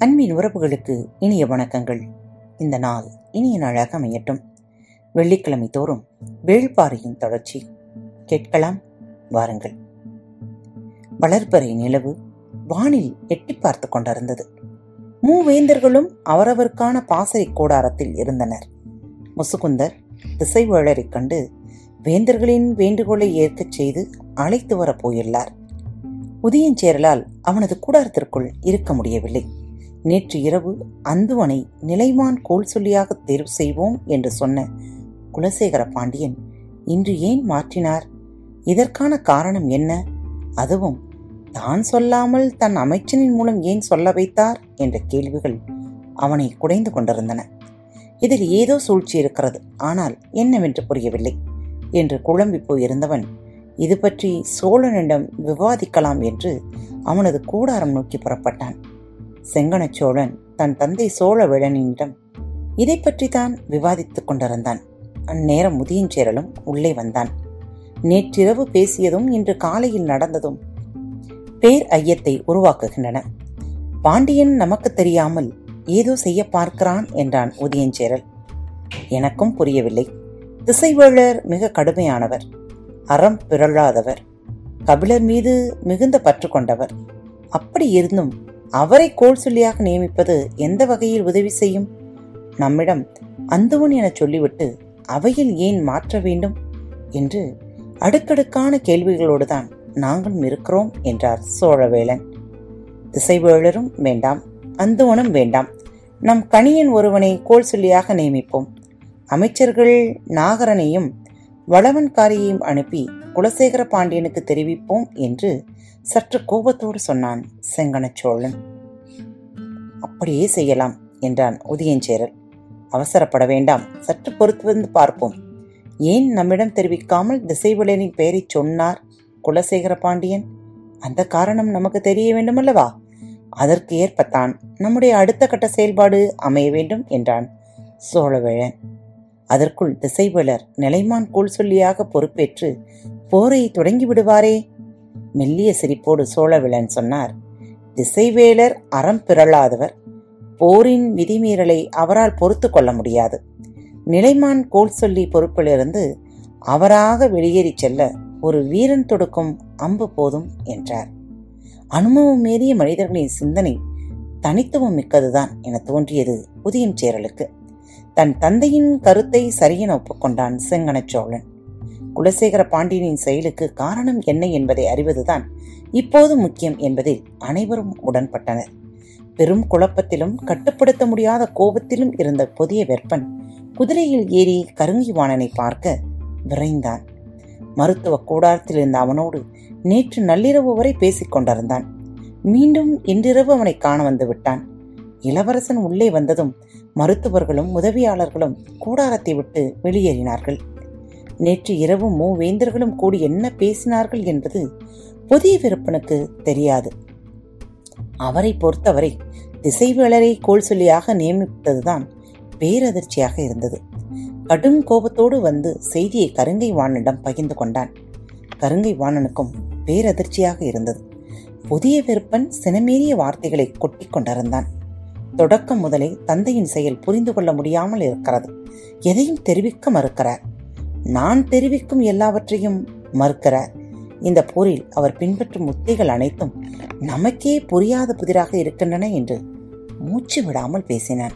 அன்பின் உறவுகளுக்கு இனிய வணக்கங்கள். இந்த நாள் இனிய நாளாக அமையட்டும். வெள்ளிக்கிழமை தோறும் வேள்பாறையின் தொடர்ச்சி. கேட்கலாம் வாருங்கள். வளர்ப்பறை நிலவு வானில் எட்டி பார்த்து கொண்டிருந்தது. மூவேந்தர்களும் அவரவருக்கான பாசறை கூடாரத்தில் இருந்தனர். முசுகுந்தர் திசைவேளரைக் கண்டு வேந்தர்களின் வேண்டுகோளை ஏற்கச் செய்து அழைத்து வரப் போயுள்ளார். உதயஞ்சேரலால் அவனது கூடாரத்திற்குள் இருக்க முடியவில்லை. நேற்று இரவு அந்துவனை நிலைமான் கோல் சொல்லியாக தேர்வு செய்வோம் என்று சொன்ன குலசேகர பாண்டியன் இன்று ஏன் மாற்றினார்? இதற்கான காரணம் என்ன? அதுவும் தான் சொல்லாமல் தன் அமைச்சனின் மூலம் ஏன் சொல்ல வைத்தார்? என்ற கேள்விகள் அவனை குடைந்து கொண்டிருந்தன. இதில் ஏதோ சூழ்ச்சி இருக்கிறது ஆனால் என்னவென்று புரியவில்லை. என்று குழம்பி போயிருந்தவன் இது பற்றி சோழனிடம் விவாதிக்கலாம் என்று அவனது கூடாரம் நோக்கி புறப்பட்டான். செங்கணச்சோழன் தன் தந்தை சோழவேளனிடம் இதை பற்றி தான் விவாதித்துக் கொண்டிருந்தான். அந்நேரம் முதியஞ்சேரலும் உள்ளே வந்தான். நேற்றிரவு பேசியதும் இன்று காலையில் நடந்ததும் பேர் ஐயத்தை உருவாக்குகின்றன. பாண்டியன் நமக்கு தெரியாமல் ஏதோ செய்ய பார்க்கிறான் என்றான் உதயஞ்சேரல் எனக்கும் புரியவில்லை. திசைவேளர் மிக கடுமையானவர். அறம் பிறழாதவர். கபிலர் மீது மிகுந்த பற்று கொண்டவர். அப்படி இருந்தும் அவரை கோல் சொல்லியாக நியமிப்பது எந்த வகையில் உதவி செய்யும்? நம்மிடம் அந்துவன் என சொல்லிவிட்டு அவையில் ஏன் மாற்ற வேண்டும்? என்று அடுக்கடுக்கான கேள்விகளோடுதான் நாங்களும் இருக்கிறோம் என்றார் சோழவேளன். திசைவேளரும் வேண்டாம் அந்துவனும் வேண்டாம். நம் கணியன் ஒருவனை கோல் சொல்லியாக நியமிப்போம். அமைச்சர்கள் நாகரனையும் வளவன்காரியையும் அனுப்பி குலசேகர பாண்டியனுக்கு தெரிவிப்போம் என்று சற்று கோபத்தோடு சொன்னான் செங்கணச் சோழன். அப்படியே செய்யலாம் என்றான் உதயஞ்சேரல் அவசரப்பட வேண்டாம் சற்று பொறுத்து வந்து பார்ப்போம். ஏன் நம்மிடம் தெரிவிக்காமல் திசைவிளனின் பெயரைச் சொன்னார் குலசேகர பாண்டியன்? அந்த காரணம் நமக்கு தெரிய வேண்டுமல்லவா? அதற்கு ஏற்பத்தான் நம்முடைய அடுத்த கட்ட செயல்பாடு அமைய வேண்டும் என்றான் சோழவேழன். அதற்குள் திசைவேலர் நிலைமான் கூல் சொல்லியாக பொறுப்பேற்று போரை தொடங்கி விடுவாரே? மெல்லிய சிரிப்போடு சோழவிளன் சொன்னார் திசைவேலர் அறம் பிறளாதவர் போரின் விதிமீறலை அவரால் பொறுத்து கொள்ள முடியாது. நிலைமான் கோல் சொல்லி பொறுப்பிலிருந்து அவராக வெளியேறிச் செல்ல ஒரு வீரன் தொடுக்கும் அம்பு போதும் என்றார். அனுபவம் மீறிய மனிதர்களின் சிந்தனை தனித்துவம் மிக்கதுதான் என தோன்றியது புதியம் சேரலுக்கு. தன் தந்தையின் கருத்தை சரியென ஒப்புக்கொண்டான் செங்கணச் சோழன். குலசேகர பாண்டியனின் செயலுக்கு காரணம் என்ன என்பதை அறிவதுதான் இப்போது முக்கியம் என்பதில் அனைவரும் உடன்பட்டனர். பெரும் குழப்பத்திலும் கட்டுப்படுத்த முடியாத கோபத்திலும் இருந்த புதிய வெப்பன் குதிரையில் ஏறி கருங்கி வாணனை பார்க்க விரைந்தான். மருத்துவ கூடாரத்தில் இருந்த அவனோடு நேற்று நள்ளிரவு வரை பேசிக் கொண்டிருந்தான். மீண்டும் இன்றிரவு அவனை காண வந்து விட்டான். இளவரசன் உள்ளே வந்ததும் மருத்துவர்களும் உதவியாளர்களும் கூடாரத்தை விட்டு வெளியேறினார்கள். நேற்று இரவு மூவேந்தர்களும் கூடி என்ன பேசினார்கள் என்பது புதிய விருப்பனுக்கு தெரியாது. அவரை பொறுத்தவரை திசைவேளரை கோல் சொல்லியாக நியமித்ததுதான் பேரதிர்ச்சியாக இருந்தது. கடும் கோபத்தோடு வந்து செய்தியை கருங்கை வாணனிடம் பகிர்ந்து கொண்டான். கருங்கை வாணனுக்கும் பேரதிர்ச்சியாக இருந்தது. புதிய விருப்பன் சினமேறிய வார்த்தைகளை கொட்டி கொண்டிருந்தான். தொடக்கம் முதலே தந்தையின் செயல் புரிந்து கொள்ள முடியாமல் இருக்கிறது. எதையும் தெரிவிக்க மறுக்கிறார். நான் தெரிவிக்கும் எல்லாவற்றையும் மறுக்கிறார் இந்த போரில் அவர் பின்பற்றும் உத்திகள் அனைத்தும் நமக்கே புரியாத புதிராக இருக்கின்றன என்று மூச்சு விடாமல் பேசினார்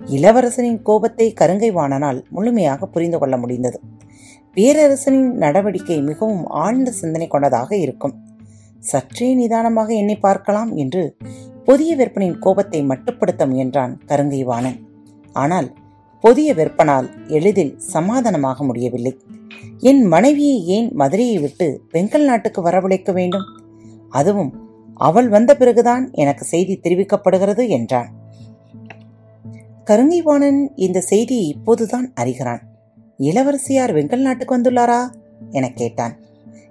இளவரசனின் கோபத்தை கருங்கை வாணனால் முழுமையாக புரிந்து கொள்ள முடிந்தது. பேரரசனின் நடவடிக்கை மிகவும் ஆழ்ந்த சிந்தனை கொண்டதாக இருக்கும். சற்றே நிதானமாக எண்ணி பார்க்கலாம் என்று புதிய விற்பனின் கோபத்தை மட்டுப்படுத்த முயன்றான் கருங்கை வாணன் ஆனால் புதிய விற்பனால் எளிதில் சமாதானமாக முடியவில்லை. என் மனைவியை ஏன் மதுரையை விட்டு வெங்கல் நாட்டுக்கு வரவழைக்க வேண்டும்? அதுவும் அவள் வந்த பிறகுதான் எனக்கு செய்தி தெரிவிக்கப்படுகிறது என்றான். கருங்கைவாணன் இந்த செய்தியை இப்போதுதான் அறிகிறான். இளவரசியார் வெங்கல் நாட்டுக்கு வந்துள்ளாரா? எனக் கேட்டான்.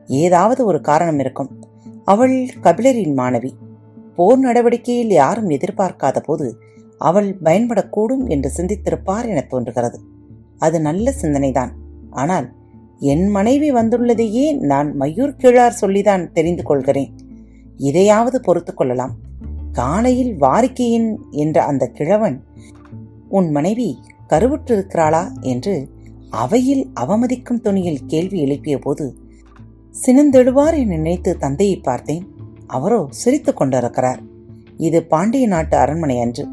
ஏதாவது ஒரு காரணம் இருக்கும். அவள் கபிலரின் மாணவி. போர் நடவடிக்கையில் யாரும் எதிர்பார்க்காத போது அவள் பயன்படக்கூடும் என்று சிந்தித்திருப்பார் என தோன்றுகிறது. அது நல்ல சிந்தனைதான். ஆனால் என் மனைவி வந்துள்ளதையே நான் மயூர் கிழார் சொல்லிதான் தெரிந்து கொள்கிறேன். இதையாவது பொறுத்து கொள்ளலாம். காலையில் வாரிக்கையின் என்ற அந்த கிழவன் உன் மனைவி கருவுற்றிருக்கிறாளா? என்று அவையில் அவமதிக்கும் துணியில் கேள்வி எழுப்பிய போது சினந்தெழுவார் என நினைத்து தந்தையை பார்த்தேன். அவரோ சிரித்துக் கொண்டிருக்கிறார். இது பாண்டிய நாட்டு அரண்மனை அன்று.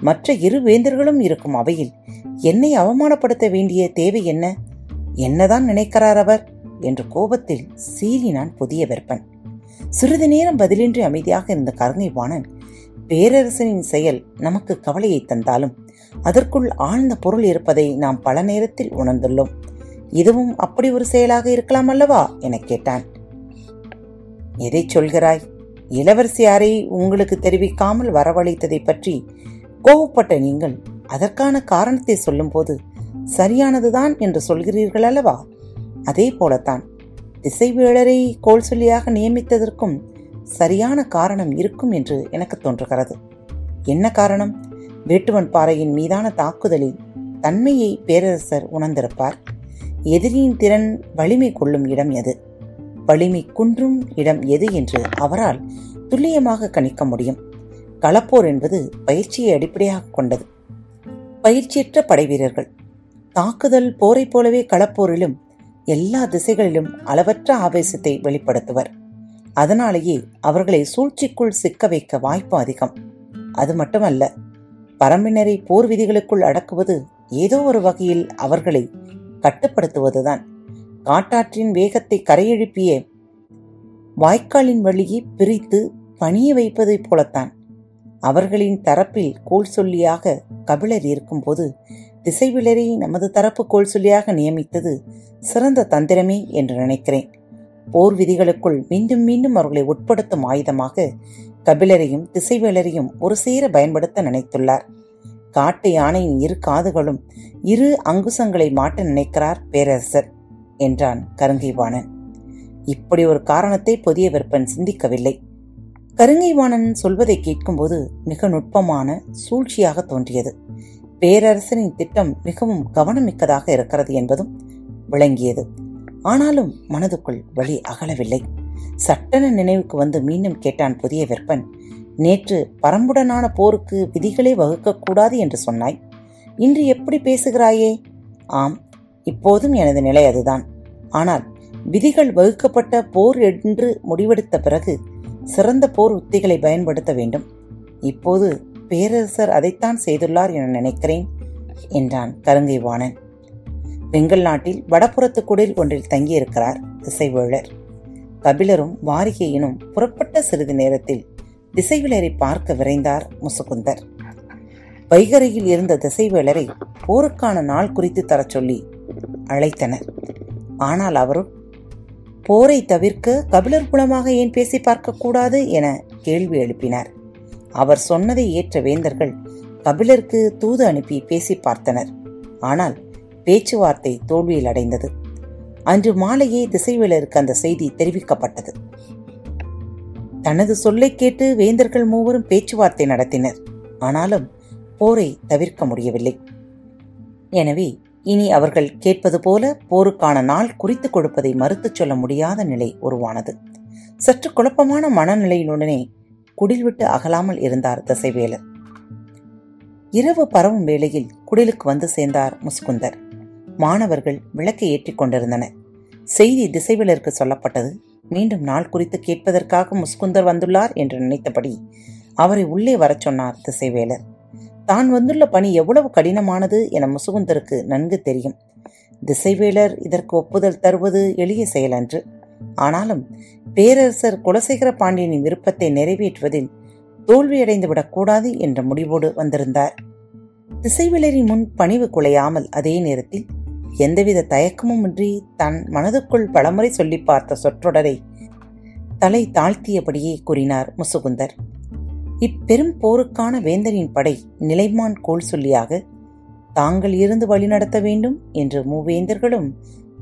மற்ற இரு வேந்தர்களும் இருக்கும் அவையில் என்னை அவமானப்படுத்த வேண்டிய தேவை என்ன? என்னதான் நினைக்கிறார் அவர்? என்று கோபத்தில் சீறினான் புதிய வெப்பன் சிறிது நேரம் பதிலின்றி அமைதியாக இருந்த கருணை வாணன் பேரரசனின் செயல் நமக்கு கவலையை தந்தாலும் அதற்குள் ஆழ்ந்த பொருள் இருப்பதை நாம் பல நேரத்தில் உணர்ந்துள்ளோம். இதுவும் அப்படி ஒரு செயலாக இருக்கலாம் அல்லவா? எனக் கேட்டான். எதை சொல்கிறாய்? இளவரசியாரை உங்களுக்கு தெரிவிக்காமல் வரவழைத்ததை பற்றி கோவப்பட்ட நீங்கள் அதற்கான காரணத்தை சொல்லும்போது சரியானதுதான் என்று சொல்கிறீர்கள் அல்லவா? அதே போலத்தான் திசைவேளரை கோல் சொல்லியாக நியமித்ததற்கும் சரியான காரணம் இருக்கும் என்று எனக்கு தோன்றுகிறது. என்ன காரணம்? வேட்டுவன் பாறையின் மீதான தாக்குதலில் தன்மையை பேரரசர் உணர்ந்திருப்பார். எதிரியின் திறன் வலிமை கொள்ளும் இடம் எது? வலிமை குன்றும் இடம் எது என்று அவரால் துல்லியமாக கணிக்க முடியும். களப்போர் என்பது பயிற்சியை அடிப்படையாக கொண்டது. பயிற்சியற்ற படைவீரர்கள். தாக்குதல் போரைப் போலவே களப்போரிலும் எல்லா திசைகளிலும் அளவற்ற ஆவேசத்தை வெளிப்படுத்துவர். அதனாலேயே அவர்களை சூழ்ச்சிக்குள் சிக்க வைக்க வாய்ப்பு அதிகம். அது மட்டுமல்ல பரம்பினரை போர் விதிகளுக்குள் அடக்குவது ஏதோ ஒரு வகையில் அவர்களை கட்டுப்படுத்துவதுதான். காட்டாற்றின் வேகத்தை கரையெழுப்பிய வாய்க்காலின் வழியே பிரித்து பணிய வைப்பதைப் போலத்தான். அவர்களின் தரப்பில் கோல் சொல்லியாக கபிலர் இருக்கும்போது திசைவிலரை நமது தரப்பு கோல் சொல்லியாக நியமித்தது சிறந்த தந்திரமே என்று நினைக்கிறேன். போர் விதிகளுக்குள் மீண்டும் மீண்டும் அவர்களை உட்படுத்தும் ஆயுதமாக கபிலரையும் திசைவேலரையும் ஒரு சேர பயன்படுத்த நினைத்துள்ளார். காட்டு யானையின் இரு காதுகளும் இரு அங்குசங்களை மாட்ட நினைக்கிறார் பேரரசர் என்றான் கருங்கைவாணன். இப்படி ஒரு காரணத்தை புதிய விற்பன் சிந்திக்கவில்லை. கருங்கைவாணன் சொல்வதை கேட்கும்போது மிக நுட்பமான சூழ்ச்சியாக தோன்றியது. பேரரசனின் திட்டம் மிகவும் கவனமிக்கதாக இருக்கிறது என்பதும் விளங்கியது. ஆனாலும் மனதுக்குள் வழி அகலவில்லை. சட்டென நினைவுக்கு வந்து மீண்டும் கேட்டான் புதிய விற்பன். நேற்று பரம்புடனான போருக்கு விதிகளே வகுக்கக்கூடாது என்று சொன்னாய். இன்று எப்படி பேசுகிறாயே? ஆம் இப்போதும் எனது நிலை அதுதான். ஆனால் விதிகள் வகுக்கப்பட்ட போர் என்று முடிவெடுத்த பிறகு சிறந்த போர் உத்திகளை பயன்படுத்த வேண்டும். இப்போது பேரரசர் அதைத்தான் செய்துள்ளார் என நினைக்கிறேன் என்றான் கருங்கை வாணன் வெங்கல் நாட்டில் வடபுறத்து குடில் ஒன்றில் தங்கியிருக்கிறார் திசைவேழர் கபிலரும் வாரிகையினும் புறப்பட்ட சிறிது நேரத்தில் திசைவேளரை பார்க்க விரைந்தார் முசுகுந்தர். வைகரையில் இருந்த திசைவேளரை போருக்கான நாள் குறித்து தரச் சொல்லி அழைத்தனர். ஆனால் அவரும் போரை தவிர்க்க கபிலர் குலமாக ஏன் பேசி பார்க்கக்கூடாது என கேள்வி எழுப்பினார். அவர் சொன்னதை ஏற்ற வேந்தர்கள் கபிலருக்கு தூது அனுப்பி பேசி பார்த்தனர். ஆனால் பேச்சுவார்த்தை தோல்வியில் அடைந்தது. அன்று மாலையே திசைவேலருக்கு அந்த செய்தி தெரிவிக்கப்பட்டது. தனது சொல்லை கேட்டு வேந்தர்கள் மூவரும் பேச்சுவார்த்தை நடத்தினர். ஆனாலும் போரை தவிர்க்க முடியவில்லை. எனவே இனி அவர்கள் கேட்பது போல போருக்கான நாள் குறித்து கொடுப்பதை மறுத்துச் சொல்ல முடியாத நிலை உருவானது. சற்று குழப்பமான மனநிலையினுடனே குடில் விட்டு அகலாமல் இருந்தார் தசைவேலர். இரவு பரவும் வேளையில் குடிலுக்கு வந்து சேர்ந்தார் முஸ்குந்தர். மாணவர்கள் விளக்கை ஏற்றிக் கொண்டிருந்தனர். செய்தி திசைவேலருக்கு சொல்லப்பட்டது. மீண்டும் நாள் குறித்து கேட்பதற்காக முஸ்குந்தர் வந்துள்ளார் என்று நினைத்தபடி அவரை உள்ளே வரச் சொன்னார் திசைவேலர். தான் வந்துள்ள பணி எவ்வளவு கடினமானது என முசுகுந்தருக்கு நன்கு தெரியும். திசைவேலர் இதற்கு ஒப்புதல் தருவது எளிய செயலன்று ஆனாலும் பேரரசர் குலசேகர பாண்டியனின் விருப்பத்தை நிறைவேற்றுவதில் தோல்வியடைந்து விடக்கூடாது என்ற முடிவோடு வந்திருந்தார். திசைவிலரின் முன் பணிவு குலையாமல் அதே நேரத்தில் எந்தவித தயக்கமும் இன்றி தன் மனதுக்குள் பலமுறை சொல்லி பார்த்த சொற்றொடரை தலை தாழ்த்தியபடியே கூறினார் முசுகுந்தர். இப்பெரும் போருக்கான வேந்தரின் படை நிலைமான் கோல் சொல்லியாக தாங்கள் இருந்து வழிநடத்த வேண்டும் என்று மூவேந்தர்களும்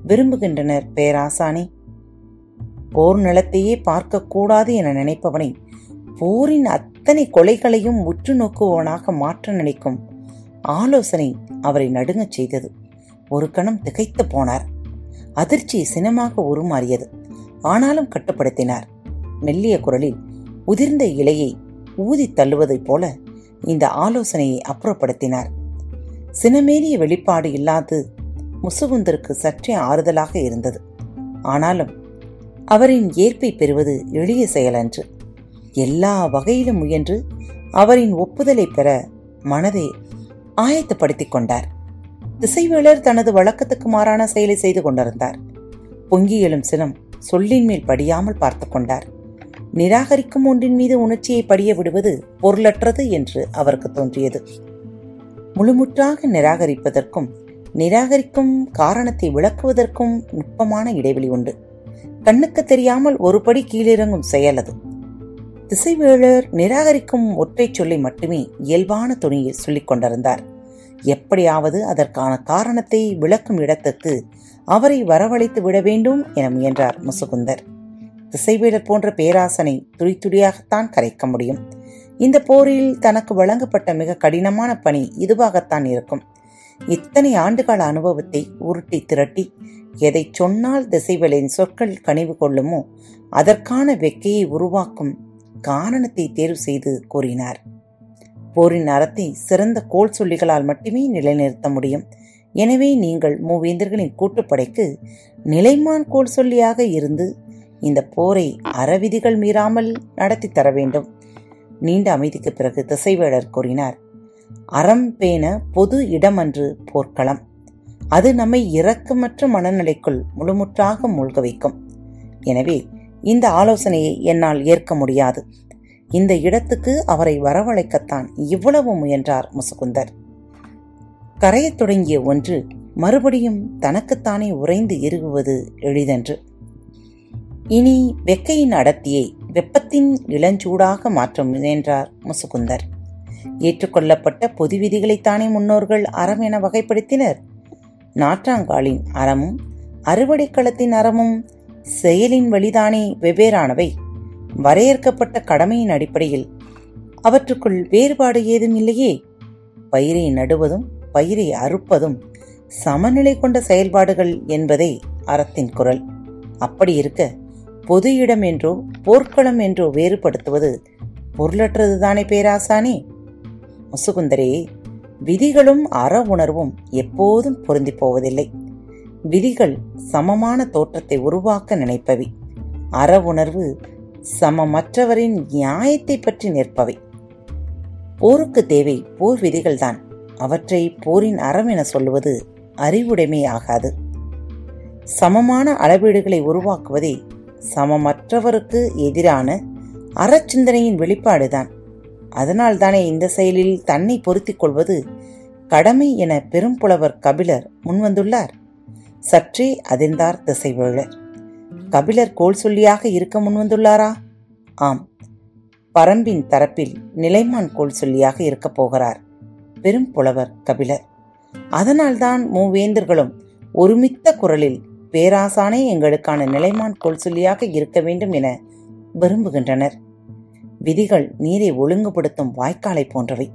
விரும்புகின்றனர் பேராசானே. போர் நிலத்தையே பார்க்கக்கூடாது என நினைப்பவனை போரின் அத்தனை கொலைகளையும் உற்று நோக்குவனாக மாற்ற நினைக்கும் ஆலோசனை அவரை நடுங்கச் செய்தது. ஒரு கணம் திகைத்து போனார். அதிர்ச்சி சினமாக உருமாறியது. ஆனாலும் கட்டுப்படுத்தினார். மெல்லிய குரலில் உதிர்ந்த இலையை ஊதி தள்ளுவதைப் போல இந்த ஆலோசனையை அப்புறப்படுத்தினார். சினமேறிய வெளிப்பாடு இல்லாது முசுகுந்தருக்கு சற்றே ஆறுதலாக இருந்தது. ஆனாலும் அவரின் ஏற்பை பெறுவது எளிய செயலன்று. எல்லா வகையிலும் முயன்று அவரின் ஒப்புதலை பெற மனதை ஆயத்தப்படுத்திக் கொண்டார். திசைவேளர் தனது வழக்கத்துக்கு மாறான செயலை செய்து கொண்டிருந்தார். பொங்கி எழும் சினம் சொல்லின் மேல் படியாமல் பார்த்து கொண்டார். நிராகரிக்கும் ஒன்றின் மீது உணர்ச்சியை படிய விடுவது பொருளற்றது என்று அவருக்கு தோன்றியது. முழுமுற்றாக நிராகரிப்பதற்கும் நிராகரிக்கும் காரணத்தை விளக்குவதற்கும் நுட்பமான இடைவெளி உண்டு. கண்ணுக்கு தெரியாமல் ஒருபடி கீழிறங்கும் செயல் அது. திசைவேளர் நிராகரிக்கும் ஒற்றை சொல்லை மட்டுமே இயல்பான துணியில் சொல்லிக் கொண்டிருந்தார். எப்படியாவது அதற்கான காரணத்தை விளக்கும் இடத்துக்கு அவரை வரவழைத்து விட வேண்டும் என முயன்றார் முசுகுந்தர். திசைவேடர் போன்ற பேராசனை துடித்துடியாகத்தான் கரைக்க முடியும். இந்த போரில் தனக்கு வழங்கப்பட்ட மிக கடினமான பணி இதுவாகத்தான் இருக்கும். இத்தனை ஆண்டுகால அனுபவத்தை உருட்டி திரட்டி எதை சொன்னால் திசைவேலின் சொற்கள் கனிவு கொள்ளுமோ அதற்கான வெக்கையை உருவாக்கும் காரணத்தை தேர்வு செய்து கூறினார். போரின் அறத்தை சிறந்த கோல் சொல்லிகளால் மட்டுமே நிலைநிறுத்த முடியும். எனவே நீங்கள் மூவேந்தர்களின் கூட்டுப்படைக்கு நிலைமான் கோல் சொல்லியாக இருந்து இந்த போரை அறவிதிகள் மீறாமல் நடத்தி தர வேண்டும். நீண்ட அமைதிக்கு பிறகு திசைவேடர் கூறினார் அறம் பேண பொது இடமன்று போர்க்களம். அது நம்மை இரக்கமற்ற மனநிலைக்குள் முழுமுற்றாக மூழ்க வைக்கும். எனவே இந்த ஆலோசனையை என்னால் ஏற்க முடியாது. இந்த இடத்துக்கு அவரை வரவழைக்கத்தான் இவ்வளவு முயன்றார் முசுகுந்தர். கரையத் தொடங்கிய ஒன்று மறுபடியும் தனக்குத்தானே உறைந்து இறுகுவது எளிதன்று. இனி வெக்கையின் அடர்த்தியை வெப்பத்தின் இளஞ்சூடாக மாற்ற முயன்றார் முசுகுந்தர். ஏற்றுக்கொள்ளப்பட்ட பொது விதிகளைத்தானே முன்னோர்கள் அறம் என வகைப்படுத்தினர்? நாற்றாங்காலின் அறமும் அறுவடைக்களத்தின் அறமும் செயலின் வழிதானே வெவ்வேறானவை. வரையறுக்கப்பட்ட கடமையின் அடிப்படையில் அவற்றுக்குள் வேறுபாடு ஏதும் இல்லையே? பயிரை நடுவதும் பயிரை அறுப்பதும் சமநிலை கொண்ட செயல்பாடுகள் என்பதே அறத்தின் குரல். அப்படி இருக்க பொது இடம் என்றோ போர்க்களம் என்றோ வேறுபடுத்துவது பொருளற்றதுதானே பேராசானே? முசுகுந்தரே விதிகளும் அற உணர்வும் எப்போதும் பொருந்தி போவதில்லை. விதிகள் சமமான தோற்றத்தை உருவாக்க நினைப்பவை. அற உணர்வு சமமற்றவரின் நியாயத்தை பற்றி நிற்பவை. போருக்கு தேவை போர் விதிகள்தான். அவற்றை போரின் அறம் என சொல்லுவது அறிவுடைமை ஆகாது. சமமான அளவீடுகளை உருவாக்குவதே சமமற்றவருக்கு எதிரான அறச்சிந்தனையின் வெளிப்பாடுதான். அதனால்தானே இந்த செயலில் தன்னை பொருத்திக் கொள்வது கடமை என பெரும்புலவர் கபிலர் முன்வந்துள்ளார். சற்றே அதிர்ந்தார் திசைவேழர் கபிலர் கோல் சொல்லியாக இருக்க முன்வந்துள்ளாரா? ஆம். பரம்பின் தரப்பில் நிலைமான் கோல் சொல்லியாக இருக்கப் போகிறார் பெரும் புலவர் கபிலர். அதனால்தான் மூவேந்தர்களும் ஒருமித்த குரலில் பேராசானே எங்களுக்கான நிலைமான் கொள்சொல்லியாக இருக்க வேண்டும் என விரும்புகின்றனர். விதிகள் நீரை ஒழுங்குபடுத்தும் வாய்க்காலை போன்றவை.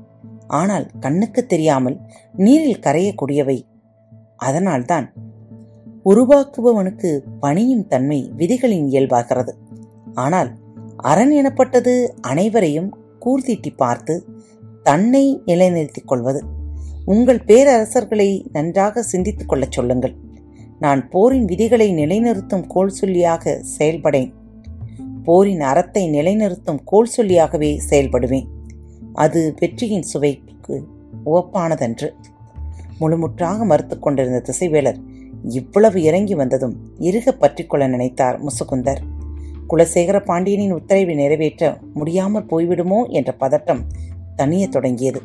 ஆனால் கண்ணுக்கு தெரியாமல் நீரில் கரையக்கூடியவை. அதனால்தான் உருவாக்குபவனுக்கு பணியும் தன்மை விதிகளின் இயல்பாகிறது. ஆனால் அரண் எனப்பட்டது அனைவரையும் கூர்தீட்டி பார்த்து தன்னை நிலைநிறுத்திக் கொள்வது. உங்கள் பேரரசர்களை நன்றாக சிந்தித்துக் கொள்ளச் சொல்லுங்கள். நான் போரின் விதிகளை நிலைநிறுத்தும் கோல் சொல்லியாக செயல்படேன். போரின் அறத்தை நிலைநிறுத்தும் கோல் சொல்லியாகவே செயல்படுவேன். அது வெற்றியின் சுவைக்கு உவப்பானதன்று. முழுமுற்றாக மறுத்து கொண்டிருந்த திசைவேலர் இவ்வளவு இறங்கி வந்ததும் இறுக பற்றிக்கொள்ள நினைத்தார் முசுகுந்தர். குலசேகர பாண்டியனின் உத்தரவை நிறைவேற்ற முடியாமல் போய்விடுமோ என்ற பதட்டம் தனிய தொடங்கியது.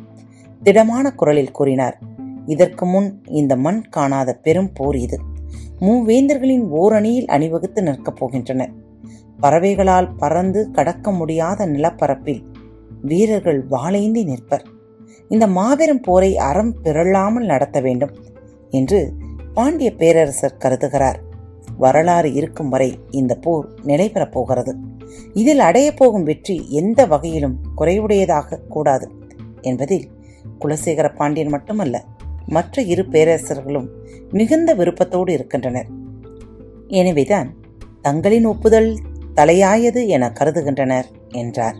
திடமான குரலில் கூறினார் இதற்கு முன் இந்த மண் காணாத பெரும் போர் இது. மூவேந்தர்களின் ஓரணியில் அணிவகுத்து நிற்கப் போகின்றனர் பறவைகளால் பறந்து கடக்க முடியாத நிலப்பரப்பில் வீரர்கள் வாழைந்தி நிற்பர். இந்த மாபெரும் போரை அறம் பிறழாமல் நடத்த வேண்டும் என்று பாண்டிய பேரரசர் கருதுகிறார். வரலாறு இருக்கும் வரை இந்த போர் நிலைபெறப் போகிறது. இதில் அடையப் போகும் வெற்றி எந்த வகையிலும் குறைவுடையதாக கூடாது என்பதில் குலசேகர பாண்டியன் மட்டுமல்ல மற்ற இரு பேரரசர்களும் மிகுந்த விருப்பத்தோடு இருக்கின்றனர். எனவேதான் தங்களின் ஒப்புதல் தலையாயது என கருதுகின்றனர் என்றார்.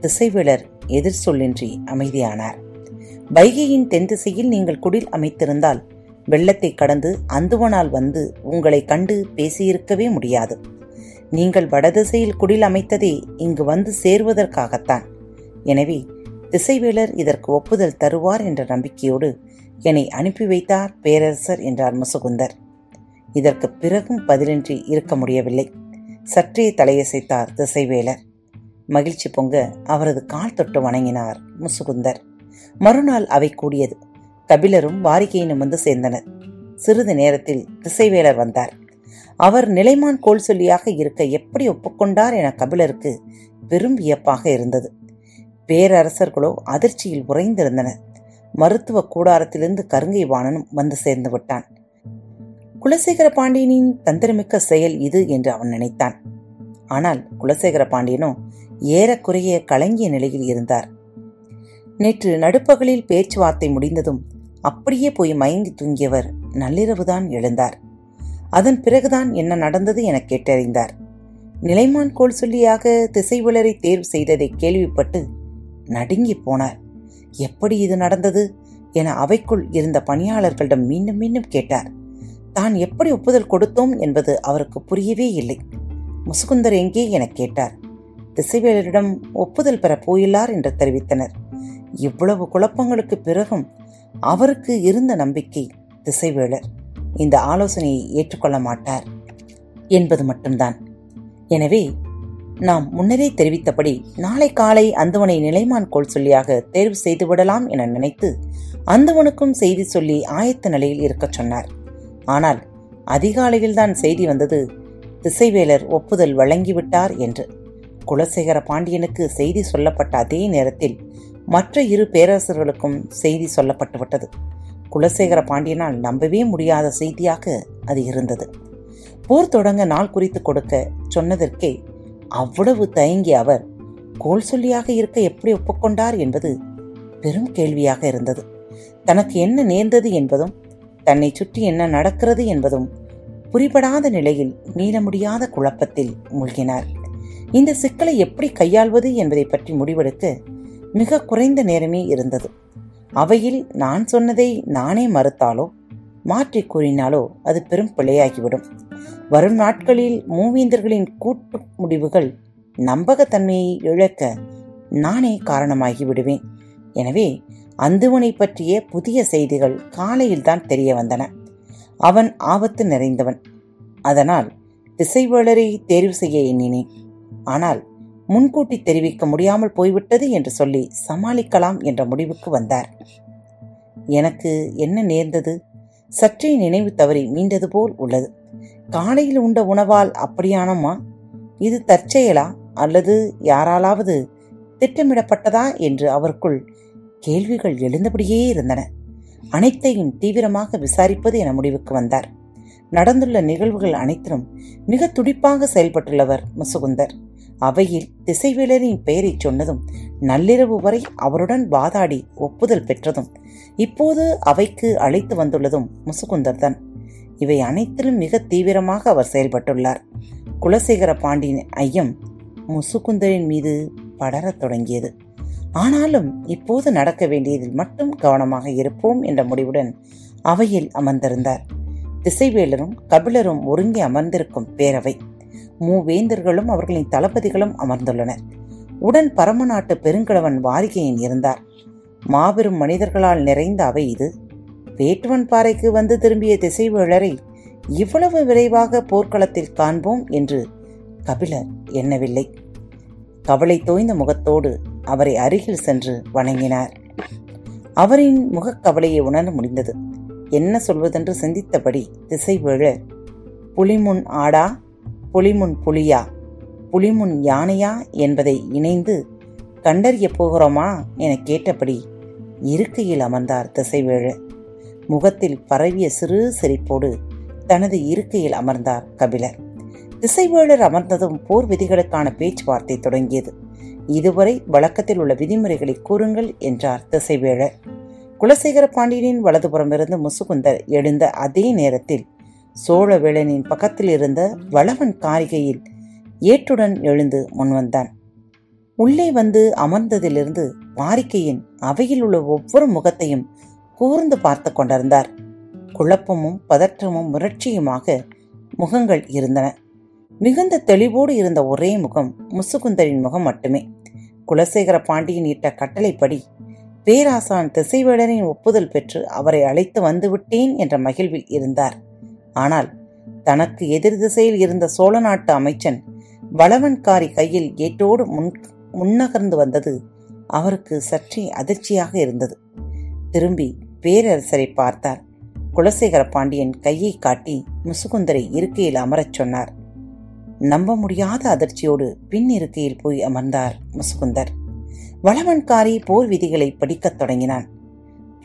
திசைவேளர் எதிர் சொல்லின்றி அமைதியானார். வைகையின் தென் திசையில் நீங்கள் குடில் அமைத்திருந்தால் வெள்ளத்தை கடந்து அந்துவனால் வந்து உங்களை கண்டு பேசியிருக்கவே முடியாது. நீங்கள் வடதிசையில் குடில் அமைத்ததே இங்கு வந்து சேருவதற்காகத்தான். எனவே திசைவேலர் இதற்கு ஒப்புதல் தருவார் என்ற நம்பிக்கையோடு என்னை அனுப்பி வைத்தார் பேரரசர் என்றார் முசுகுந்தர். இதற்கு பிறகும் பதிலின்றி இருக்க முடியவில்லை. சற்றே தலையசைத்தார் திசைவேலர். மகிழ்ச்சி பொங்க அவரது கால் தொட்டு வணங்கினார் முசுகுந்தர். மறுநாள் அவை கூடியது. கபிலரும் வாரிகையினும் வந்து சேர்ந்தனர். சிறிது நேரத்தில் திசைவேலர் வந்தார். அவர் நிலைமான் கோல் சொல்லியாக இருக்க எப்படி ஒப்புக்கொண்டார் என கபிலருக்கு பெரும் வியப்பாக இருந்தது. பேரரசர்களோ அதிர்ச்சியில் உறைந்திருந்தனர். மருத்துவ கூடாரத்திலிருந்து கருங்கை வாணனும் வந்து சேர்ந்து விட்டான். குலசேகர பாண்டியனின் தந்திரமிக்க செயல் இது என்று அவன் நினைத்தான். ஆனால் குலசேகர பாண்டியனோ ஏறக்குறைய கலங்கிய நிலையில் இருந்தார். நேற்று நடுப்பகலில் பேச்சுவார்த்தை முடிந்ததும் அப்படியே போய் மயங்கி தூங்கியவர் நள்ளிரவுதான் எழுந்தார். அதன் பிறகுதான் என்ன நடந்தது என கேட்டறிந்தார். நிலைமான் கோல் சொல்லியாக திசைவிளரை தேர்வு செய்ததை கேள்விப்பட்டு நடுங்கி போனார். எப்படி இது நடந்தது என அவைக்குள் இருந்த பணியாளர்களிடம் மீண்டும் மீண்டும் கேட்டார். தான் எப்படி ஒப்புதல் கொடுத்தோம் என்பது அவருக்கு புரியவே இல்லை. முசுகுந்தர் எங்கே என கேட்டார். திசைவேலரிடம் ஒப்புதல் பெற போயில்லார் என்று தெரிவித்தனர். இவ்வளவு குழப்பங்களுக்கு பிறகும் அவருக்கு இருந்த நம்பிக்கை திசைவேலர் இந்த ஆலோசனையை ஏற்றுக்கொள்ள மாட்டார் என்பது மட்டும்தான். எனவே நாம் முன்னரே தெரிவித்தபடி நாளை காலை அந்தவனை நிலைமான் கோல் சொல்லியாக தேர்வு செய்து விடலாம் என நினைத்து அந்தவனுக்கும் செய்தி சொல்லி ஆயத்த நிலையில் இருக்கச் சொன்னார். ஆனால் அதிகாலையில்தான் செய்தி வந்தது திசைவேலர் ஒப்புதல் வழங்கிவிட்டார் என்று. குலசேகர பாண்டியனுக்கு செய்தி சொல்லப்பட்ட அதே நேரத்தில் மற்ற இரு பேரரசர்களுக்கும் செய்தி சொல்லப்பட்டுவிட்டது குலசேகர பாண்டியனால் நம்பவே முடியாத செய்தியாக அது இருந்தது. போர் தொடங்க நாள் குறித்து கொடுக்க சொன்னதற்கே அவ்வளவு தயங்கிய அவர் கோல் சொல்லியாக இருக்க எப்படி ஒப்புக்கொண்டார் என்பது பெரும் கேள்வியாக இருந்தது. தனக்கு என்ன நேர்ந்தது என்பதும் தன்னை சுற்றி என்ன நடக்கிறது என்பதும் புரிபடாத நிலையில் மீள முடியாத குழப்பத்தில் மூழ்கினார். இந்த சிக்கலை எப்படி கையாள்வது என்பதை பற்றி முடிவெடுக்க மிக குறைந்த நேரமே இருந்தது. அவையில் நான் சொன்னதை நானே மறுத்தாலோ? மாற்றி கூறினாலோ அது பெரும் பிழையாகிவிடும். வரும் நாட்களில் மூவேந்தர்களின் கூட்டு முடிவுகள் நம்பகத்தன்மையை இழக்க நானே காரணமாகி விடுவேன். எனவே அந்துவனை பற்றிய புதிய செய்திகள் காலையில்தான் தெரிய வந்தன. அவன் ஆபத்து நிறைந்தவன். அதனால் திசைவேளரை தேர்வு செய்ய எண்ணினேன். ஆனால் முன்கூட்டி தெரிவிக்க முடியாமல் போய்விட்டது என்று சொல்லி சமாளிக்கலாம் என்ற முடிவுக்கு வந்தார். எனக்கு என்ன நேர்ந்தது? சற்றே நினைவு தவறி மீண்டது போல் உள்ளது. காலையில் உண்ட உணவால் அப்படியானம்மா இது தற்செயலா? அல்லது யாராலாவது திட்டமிடப்பட்டதா? என்று அவருக்குள் கேள்விகள் எழுந்தபடியே இருந்தன. அனைத்தையும் தீவிரமாக விசாரிப்பது என முடிவுக்கு வந்தார். நடந்துள்ள நிகழ்வுகள் அனைத்திலும் மிக துடிப்பாக செயல்பட்டுள்ளவர் முசுகுந்தர். அவையில் திசைவேலரின் பெயரைச் சொன்னதும் நள்ளிரவு வரை அவருடன் வாதாடி ஒப்புதல் பெற்றதும் இப்போது அவைக்கு அழைத்து வந்துள்ளதும் முசுகுந்தர் தான் இவை அனைத்திலும் மிக தீவிரமாக அவர் செயல்பட்டுள்ளார். குலசேகர பாண்டியன் ஐயம் முசுகுந்தரின் மீது படரத் தொடங்கியது. ஆனாலும் இப்போது நடக்க வேண்டியதில் மட்டும் கவனமாக இருப்போம் என்ற முடிவுடன் அவையில் அமர்ந்திருந்தார். திசைவேலரும் கபிலரும் ஒருங்கே அமர்ந்திருக்கும் பேரவை. மூவேந்தர்களும் அவர்களின் தளபதிகளும் அமர்ந்துள்ளனர். உடன் பரமநாட்டு பெருங்கிழவன் வாரிகையின் இருந்தார். மாபெரும் மனிதர்களால் நிறைந்த அவை இது. வேட்டுவன் பாறைக்கு வந்து திரும்பிய திசைவேளரை இவ்வளவு விரைவாக போர்க்களத்தில் காண்போம் என்று கபிலர் எண்ணவில்லை. கவலை தோய்ந்த முகத்தோடு அவரை அருகில் சென்று வணங்கினார். அவரின் முகக்கவலையை உணர முடிந்தது. என்ன சொல்வதென்று சிந்தித்தபடி திசைவேழ புலிமுன் ஆடா புலிமுன் புலியா புலிமுன் யானையா என்பதை இணைந்து கண்டறிய போகிறோமா என கேட்டபடி இருக்கையில் அமர்ந்தார் திசைவேழு. முகத்தில் பரவிய சிறு சிரிப்போடு தனது இருக்கையில் அமர்ந்தார் கபிலர். திசைவேழர் அமர்ந்ததும் போர் விதிகளுக்கான பேச்சுவார்த்தை தொடங்கியது. இதுவரை வழக்கத்தில் உள்ள விதிமுறைகளை கூறுங்கள் என்றார் திசைவேழர். குலசேகர பாண்டியனின் வலதுபுறமிருந்து முசுகுந்தர் எழுந்த அதே நேரத்தில் சோழவேளனின் பக்கத்தில் இருந்த வளவன் காரிகையில் ஏற்றுடன் எழுந்து முன்வந்தான். உள்ளே வந்து அமர்ந்ததிலிருந்து வாரிக்கையின் அவையில் உள்ள ஒவ்வொரு முகத்தையும் கூர்ந்து பார்த்து கொண்டிருந்தார். குழப்பமும் பதற்றமும் முரட்சியுமாக முகங்கள் இருந்தன. மிகுந்த தெளிவோடு இருந்த ஒரே முகம் முசுகுந்தரின் முகம் மட்டுமே. குலசேகர பாண்டியன் இட்ட கட்டளைப்படி பேராசான் திசைவேடரின் ஒப்புதல் பெற்று அவரை அழைத்து வந்துவிட்டேன் என்ற மகிழ்வில் இருந்தார். ஆனால் தனக்கு எதிர் திசையில் இருந்த சோழ நாட்டு அமைச்சன் வளவன்காரி கையில் ஏட்டோடு முன் முன்னகர்ந்து வந்தது அவருக்கு சற்றே அதிர்ச்சியாக இருந்தது. திரும்பி பேரரசரை பார்த்தார். குலசேகர பாண்டியன் கையை காட்டி முசுகுந்தரை இருக்கையில் அமரச் சொன்னார். நம்ப முடியாத அதிர்ச்சியோடு பின் இருக்கையில் போய் அமர்ந்தார் முசுகுந்தர். வளவன்காரி போர் விதிகளை படிக்கத் தொடங்கினான்.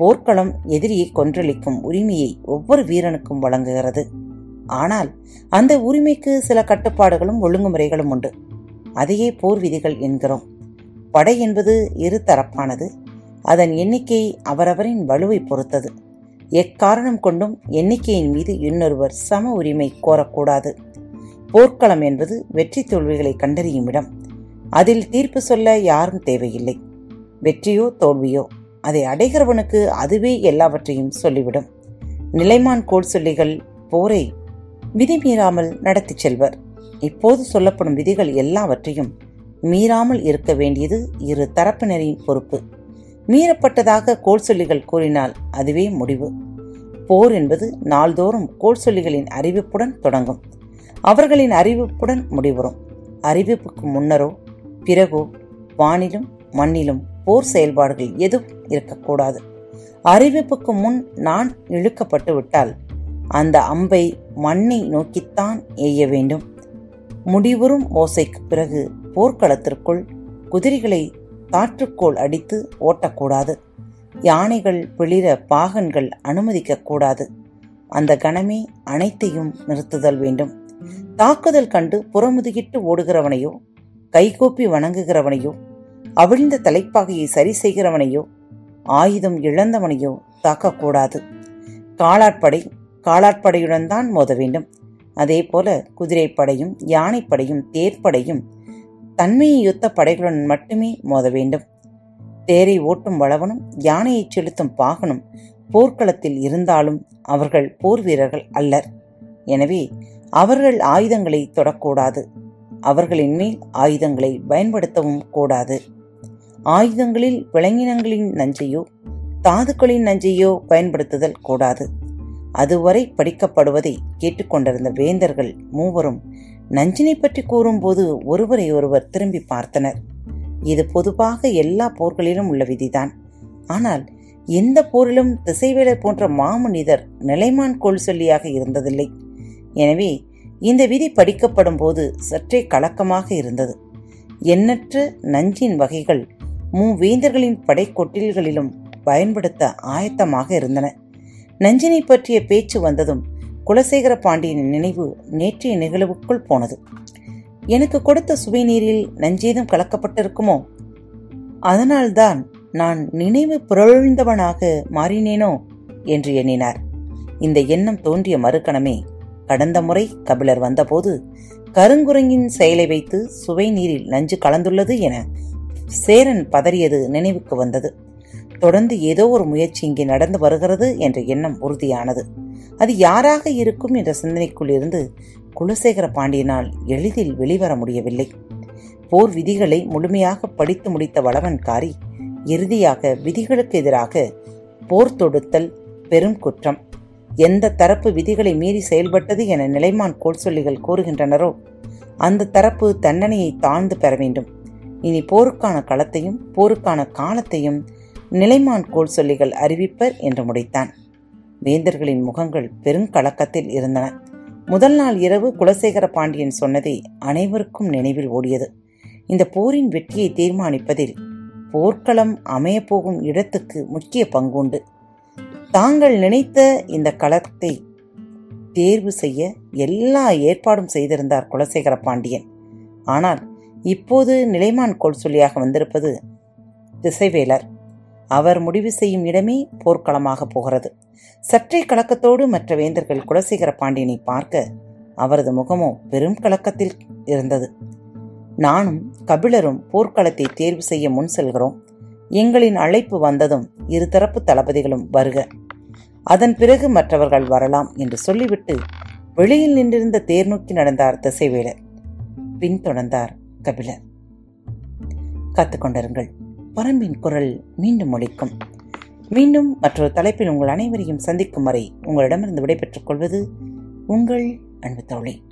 போர்க்களம் எதிரியை கொன்றளிக்கும் உரிமையை ஒவ்வொரு வீரனுக்கும் வழங்குகிறது. ஆனால் அந்த உரிமைக்கு சில கட்டுப்பாடுகளும் ஒழுங்குமுறைகளும் உண்டு. அதையே போர் விதிகள் என்கிறோம். படை என்பது இரு தரப்பானது. அதன் எண்ணிக்கை அவரவரின் வலுவை பொறுத்தது. எக்காரணம் கொண்டும் எண்ணிக்கையின் மீது இன்னொருவர் சம உரிமை கோரக்கூடாது. போர்க்களம் என்பது வெற்றி தோல்விகளை கண்டறியும் இடம். அதில் தீர்ப்பு சொல்ல யாரும் தேவையில்லை. வெற்றியோ தோல்வியோ. அதை அடைகிறவனுக்கு அதுவே எல்லாவற்றையும் சொல்லிவிடும். நிலைமான் கோல் சொல்லிகள் போரை விதி மீறாமல் நடத்திச் செல்வர். இப்போது சொல்லப்படும் விதிகள் எல்லாவற்றையும் மீறாமல் இருக்க வேண்டியது இரு தரப்பினரின் பொறுப்பு. மீறப்பட்டதாக கோல் சொல்லிகள் கூறினால் அதுவே முடிவு. போர் என்பது நாள்தோறும் கோல் சொல்லிகளின் அறிவிப்புடன் தொடங்கும். அவர்களின் அறிவிப்புடன் முடிவரும் அறிவிப்புக்கு முன்னரோ பிறகோ வானிலும் மண்ணிலும் போர் செயல்பாடுகள் எதுவும் இருக்கக்கூடாது. அறிவிப்புக்கு முன் நான் இழுக்கப்பட்டு விட்டால் அந்த அம்பை மண்ணை நோக்கித்தான் எய்ய வேண்டும். முடிவுறும் ஓசைக்கு பிறகு போர்க்களத்திற்குள் குதிரைகளை தாற்றுக்கோள் அடித்து ஓட்டக்கூடாது. யானைகள் பிளிர பாகன்கள் அனுமதிக்கக்கூடாது. அந்த கணமே அனைத்தையும் நிறுத்துதல் வேண்டும். தாக்குதல் கண்டு புறமுதுகிட்டு ஓடுகிறவனையோ கைகூப்பி வணங்குகிறவனையோ அவிழ்ந்த தலைப்பாகையை சரி செய்கிறவனையோ ஆயுதம் இழந்தவனையோ தாக்கக்கூடாது. காலாட்படை காலாட்படையுடன் தான் மோத வேண்டும். அதே போல குதிரைப்படையும் யானைப்படையும் தேர்ப்படையும் தன்மையை யுத்த படைகளுடன் மட்டுமே மோத வேண்டும். தேரை ஓட்டும் வளவனும் யானையை செலுத்தும் பாகனும் போர்க்களத்தில் இருந்தாலும் அவர்கள் போர் வீரர்கள் அல்லர். எனவே அவர்கள் ஆயுதங்களை தொடக்கூடாது. அவர்களின் மேல் ஆயுதங்களை பயன்படுத்தவும் கூடாது. ஆயுதங்களில் விலங்கினங்களின் நஞ்சையோ தாதுக்களின் நஞ்சையோ பயன்படுத்துதல் கூடாது. அதுவரை படிக்கப்படுவதை கேட்டுக்கொண்டிருந்த வேந்தர்கள் மூவரும் நஞ்சினை பற்றி கூறும்போது ஒருவரை ஒருவர் திரும்பி பார்த்தனர். இது பொதுவாக எல்லா போர்களிலும் உள்ள விதிதான். ஆனால் எந்த போரிலும் திசைவேலர் போன்ற மாமனிதர் நிலைமான் கோல் சொல்லியாக இருந்ததில்லை. எனவே இந்த விதி படிக்கப்படும் போது சற்றே கலக்கமாக இருந்தது. எண்ணற்ற நஞ்சின் வகைகள் மூவேந்தர்களின் படைக்கொட்டில்களிலும் பயன்படுத்த ஆயத்தமாக இருந்தன. நஞ்சினை பற்றிய பேச்சு வந்ததும் குலசேகர பாண்டியன் நினைவு நேற்றைய நிகழ்வுக்குள் போனது. எனக்கு கொடுத்த சுவை நீரில் நஞ்சேதும் கலக்கப்பட்டிருக்குமோ? அதனால்தான் நான் நினைவு புரழ்ந்தவனாக மாறினேனோ? என்று எண்ணினார். இந்த எண்ணம் தோன்றிய மறுகணமே கடந்த முறை கபிலர் வந்தபோது கருங்குரங்கின் செயலை வைத்து சுவை நீரில் நஞ்சு கலந்துள்ளது என சேரன் பதறியது நினைவுக்கு வந்தது. தொடர்ந்து ஏதோ ஒரு முயற்சி இங்கே நடந்து வருகிறது என்ற எண்ணம் உறுதியானது. அது யாராக இருக்கும் என்ற சிந்தனைக்குள் இருந்து குலசேகர பாண்டியனால் எளிதில் வெளிவர முடியவில்லை. போர் விதிகளை முழுமையாக படித்து முடித்த வளவன்காரி இறுதியாக விதிகளுக்கு எதிராக போர் தொடுத்தல் பெரும் குற்றம். எந்த தரப்பு விதிகளை மீறி செயல்பட்டது என நிலைமான் கோல் சொல்லிகள் கூறுகின்றனரோ அந்த தரப்பு தண்டனையை தாழ்ந்து பெற வேண்டும். இனி போருக்கான களத்தையும் போருக்கான காலத்தையும் நிலைமான் கோல் சொல்லிகள் அறிவிப்பர் என்று முடித்தான். வேந்தர்களின் முகங்கள் பெருங்கலக்கத்தில் இருந்தன. முதல் நாள் இரவு குலசேகர பாண்டியன் சொன்னதை அனைவருக்கும் நினைவில் ஓடியது. இந்த போரின் வெற்றியை தீர்மானிப்பதில் போர்க்களம் அமையப்போகும் இடத்துக்கு முக்கிய பங்குண்டு. தாங்கள் நினைத்த இந்த களத்தை தேர்வு செய்ய எல்லா ஏற்பாடும் செய்திருந்தார் குலசேகர பாண்டியன். ஆனால் இப்போது நிலைமான் கோல் சொல்லியாக வந்திருப்பது திசைவேலர். அவர் முடிவு செய்யும் இடமே போர்க்களமாக போகிறது. சற்றே கலக்கத்தோடு மற்ற வேந்தர்கள் குலசேகர பாண்டியனை பார்க்க அவரது முகமோ பெரும் கலக்கத்தில் இருந்தது. நானும் கபிலரும் போர்க்களத்தை தேர்வு செய்ய முன் செல்கிறோம். எங்களின் அழைப்பு வந்ததும் இருதரப்பு தளபதிகளும் வருக. அதன் பிறகு மற்றவர்கள் வரலாம் என்று சொல்லிவிட்டு வெளியில் நின்றிருந்த தேர் நோக்கி நடந்தார் திசைவேலர். பின்தொடர்ந்தார். கபிலர் காத்துக்கொண்டிருங்கள். பரம்பின் குரல் மீண்டும் ஒழிக்கும் மீண்டும் மற்றொரு தலைப்பில் உங்கள் அனைவரையும் சந்திக்கும் வரை உங்களிடமிருந்து விடைபெற்றுக் கொள்வது உங்கள் அன்பு தோழி.